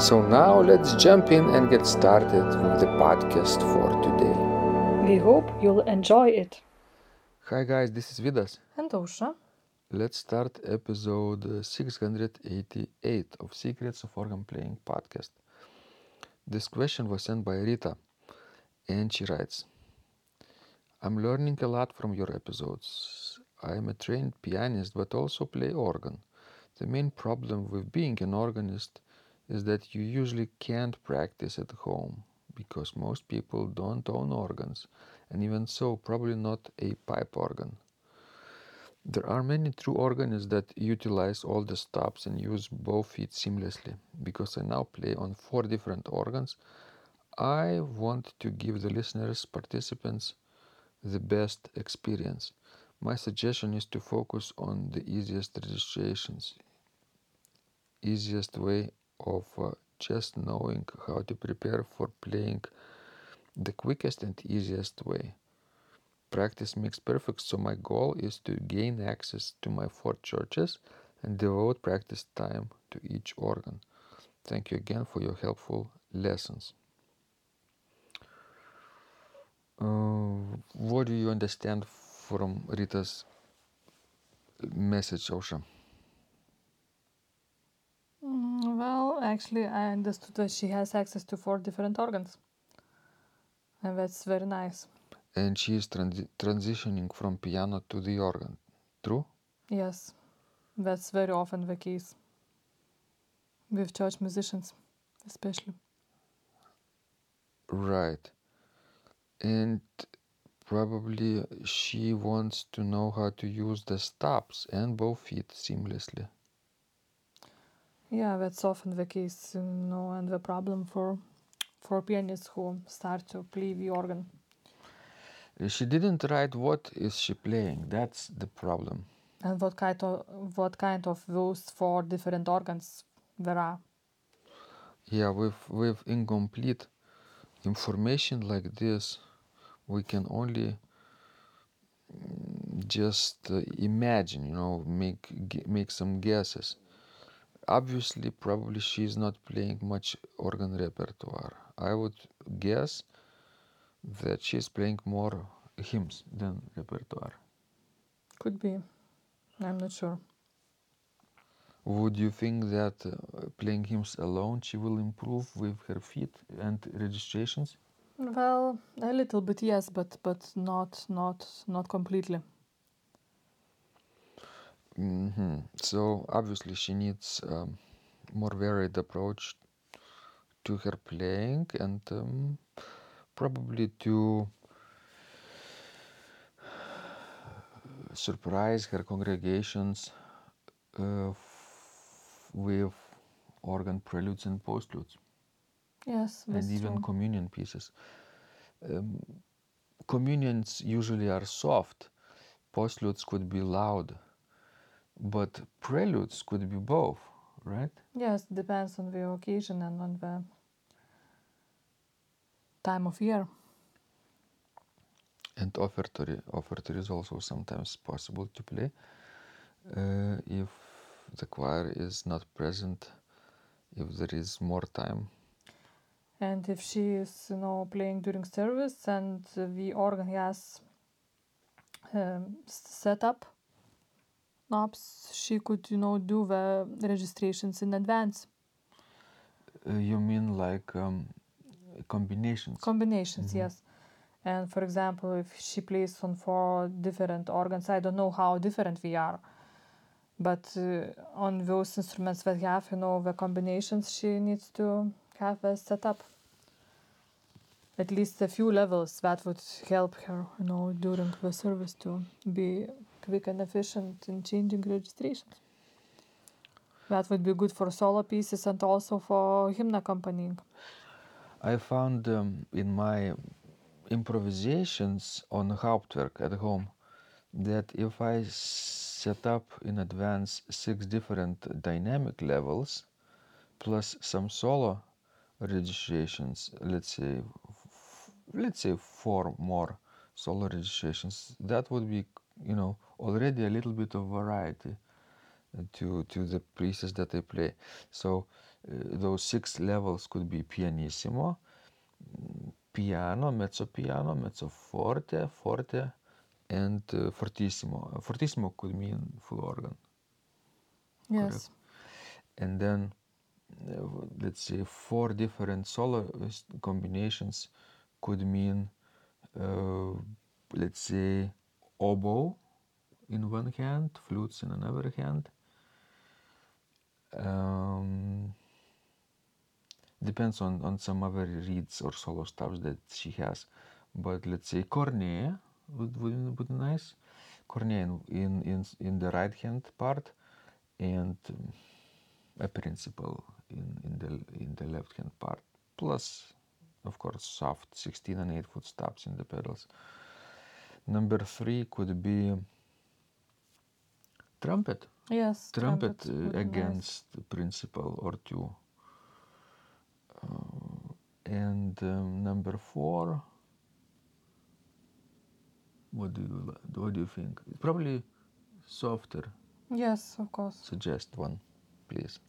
So now let's jump in and get started with the podcast for today. We hope you'll enjoy it. Hi guys, this is Vidas. And Ausra. Let's start episode uh, 688 of Secrets of Organ Playing podcast. This question was sent by Rita and she writes I'm learning a lot from your episodes. I am a trained pianist but also play organ. The main problem with being an organist is that you usually can't practice at home because most people don't own organs, and even so, probably not a pipe organ. There are many true organists that utilize all the stops and use both feet seamlessly. Because I now play on four different organs, I want to give the listeners, participants, the best experience. My suggestion is to focus on the easiest registrations, easiest way of uh, just knowing how to prepare for playing the quickest and easiest way. Practice makes perfect, so my goal is to gain access to my four churches and devote practice time to each organ. Thank you again for your helpful lessons. Uh, what do you understand from Rita's message, Ausra? Well, actually, I understood that she has access to four different organs. And that's very nice. And she is transi- transitioning from piano to the organ. True? Yes, that's very often the case. With church musicians, especially. Right. And probably she wants to know how to use the stops and both feet seamlessly. Yeah, that's often the case, you know, and the problem for for pianists who start to play the organ. She didn't write what is she playing. That's the problem. And what kind of what kind of those four different organs there are. Yeah, with with incomplete information like this, we can only mm, just uh, imagine, you know, make make some guesses. Obviously, probably she's not playing much organ repertoire. I would guess that she's playing more hymns than repertoire. Could be. I'm not sure. Would you think that uh, playing hymns alone she will improve with her feet and registrations? Well, a little bit yes, but but not not not completely. Hmm So obviously she needs um, more varied approach to her playing and um, probably to surprise her congregations uh, f- with organ preludes and postludes Yes, and even true. communion pieces. Um, communions usually are soft, postludes could be loud, but preludes could be both, right? Yes, depends on the occasion and on the time of year. And offertory, offertory is also sometimes possible to play uh, if the choir is not present, if there is more time. And if she is, you know, playing during service and the organ has um, set up knobs, she could, you know, do the registrations in advance. Uh, you mean like um, combinations? Combinations, Mhm. yes. And for example, if she plays on four different organs, I don't know how different we are, but uh, on those instruments that have, you know, the combinations, she needs to have a setup. At least a few levels that would help her, you know, during the service to be quick and efficient in changing registrations. That would be good for solo pieces and also for hymn accompanying. I found um, in my improvisations on Hauptwerk at home that if I set up in advance six different dynamic levels plus some solo registrations, let's say, let's say four more solo registrations, that would be, you know, already a little bit of variety to to the pieces that I play. So uh, those six levels could be pianissimo, piano, mezzo piano, mezzo forte, forte, and uh, fortissimo. Fortissimo could mean full organ, Yes. and then uh, let's say four different solo uh, combinations could mean, uh, let's say, oboe in one hand, flutes in another hand. Um, depends on on some other reeds or solo stuffs that she has. But let's say cornet would would, would be nice. Cornet in, in in in the right hand part and um, a principal in in the in the left hand part. Plus of course soft 16 and 8 foot stops in the pedals number three could be trumpet Yes. trumpet, would uh, nice. against principal or two Uh, and um, number four, what do you what do you think? Probably softer. Yes, of course. Suggest one, please,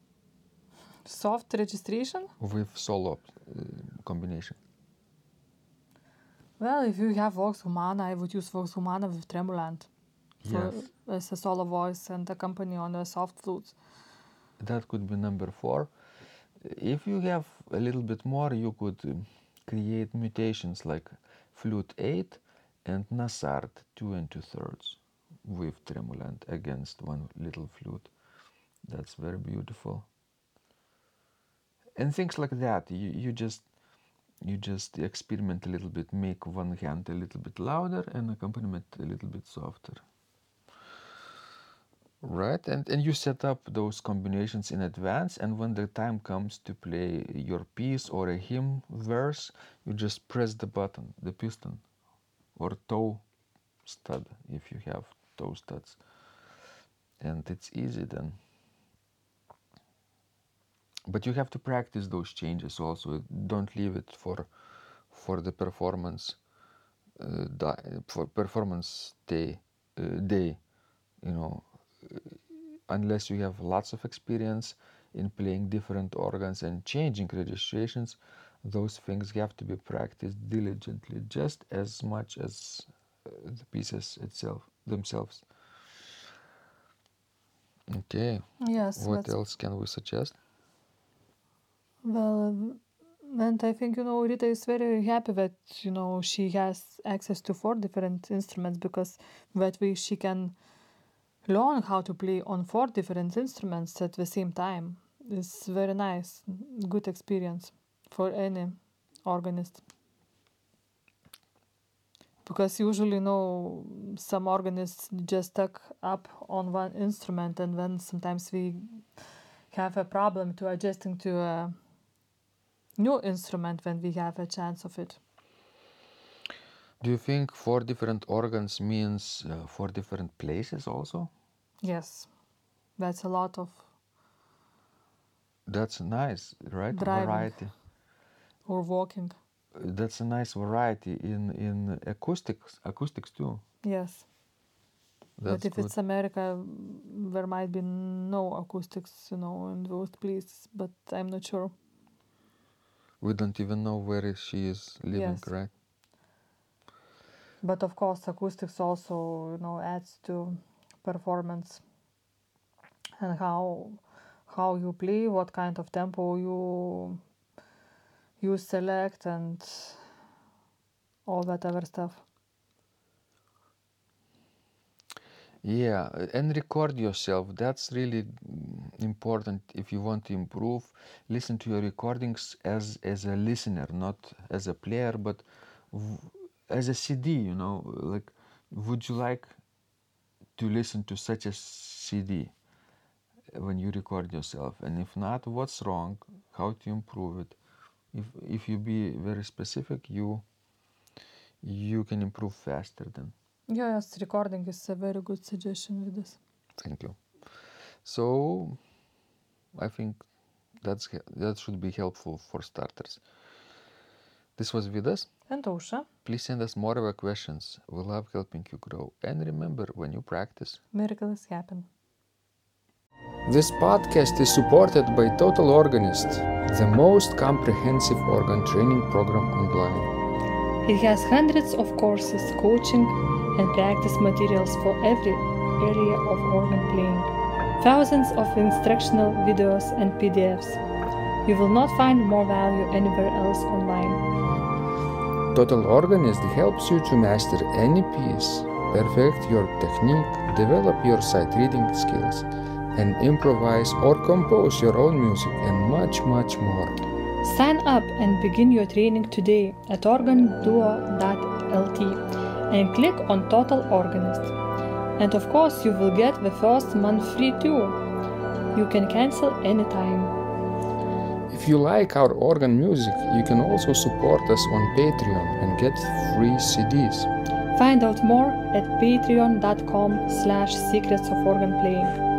Soft registration. with solo uh, combination. Well, if you have Vox Humana, I would use Vox Humana with tremulant for Yes, as a solo voice and accompany on the soft flutes. that could be number four. If you have a little bit more, you could um, create mutations like flute eight and Nasard two and two thirds with tremulant against one little flute. That's very beautiful. and things like that you, you just you just experiment a little bit make one hand a little bit louder and accompaniment a little bit softer. Right and and you set up those combinations in advance and when the time comes to play your piece or a hymn verse you just press the button the piston or toe stud if you have toe studs. And it's easy then but you have to practice those changes also. Don't leave it for for the performance uh, di- for performance day uh, day you know. Uh, unless you have lots of experience in playing different organs and changing registrations those things have to be practiced diligently just as much as uh, the pieces itself themselves. Okay. Yes, what else can we suggest well, and I think you know Rita is very happy that you know she has access to four different instruments because that way she can learn how to play on four different instruments at the same time. It's very nice, good experience for any organist. Because usually, you know, some organists just stuck up on one instrument, and then sometimes we have a problem to adjusting to a new instrument when we have a chance of it. Do you think four different organs means uh, four different places also? Yes, that's a lot of That's nice, right? Driving. Variety. or walking. That's a nice variety in in acoustics. Acoustics too. Yes. That's but if good. it's America, there might be no acoustics, you know, in those places. But I'm not sure. We don't even know where she is living, Yes. right? But of course, acoustics also, you know, adds to performance and how how you play, what kind of tempo you you select, and all that other stuff. Yeah, and record yourself. That's really mm, important if you want to improve. Listen to your recordings as as a listener, not as a player, but as a CD. You know, like, would you like to listen to such a CD when you record yourself? And if not, what's wrong? How to improve it? if if you be very specific you you can improve faster Yeah, yes, recording is a very good suggestion with this. thank you so i think that's that should be helpful for starters this was vidas And Ausra, please send us more of your questions we love helping you grow and remember when you practice miracles happen. This podcast is supported by Total Organist, the most comprehensive organ training program online. It has hundreds of courses, coaching, and practice materials for every area of organ playing. Thousands of instructional videos and PDFs. You will not find more value anywhere else online. Total Organist helps you to master any piece, perfect your technique, develop your sight reading skills, and improvise or compose your own music and much, much more. Sign up and begin your training today at organduo.lt and click on Total Organist. And of course, you will get the first month free too. You can cancel anytime. If you like our organ music, you can also support us on Patreon and get free CDs. Find out more at patreon.com slash secrets of organ playing.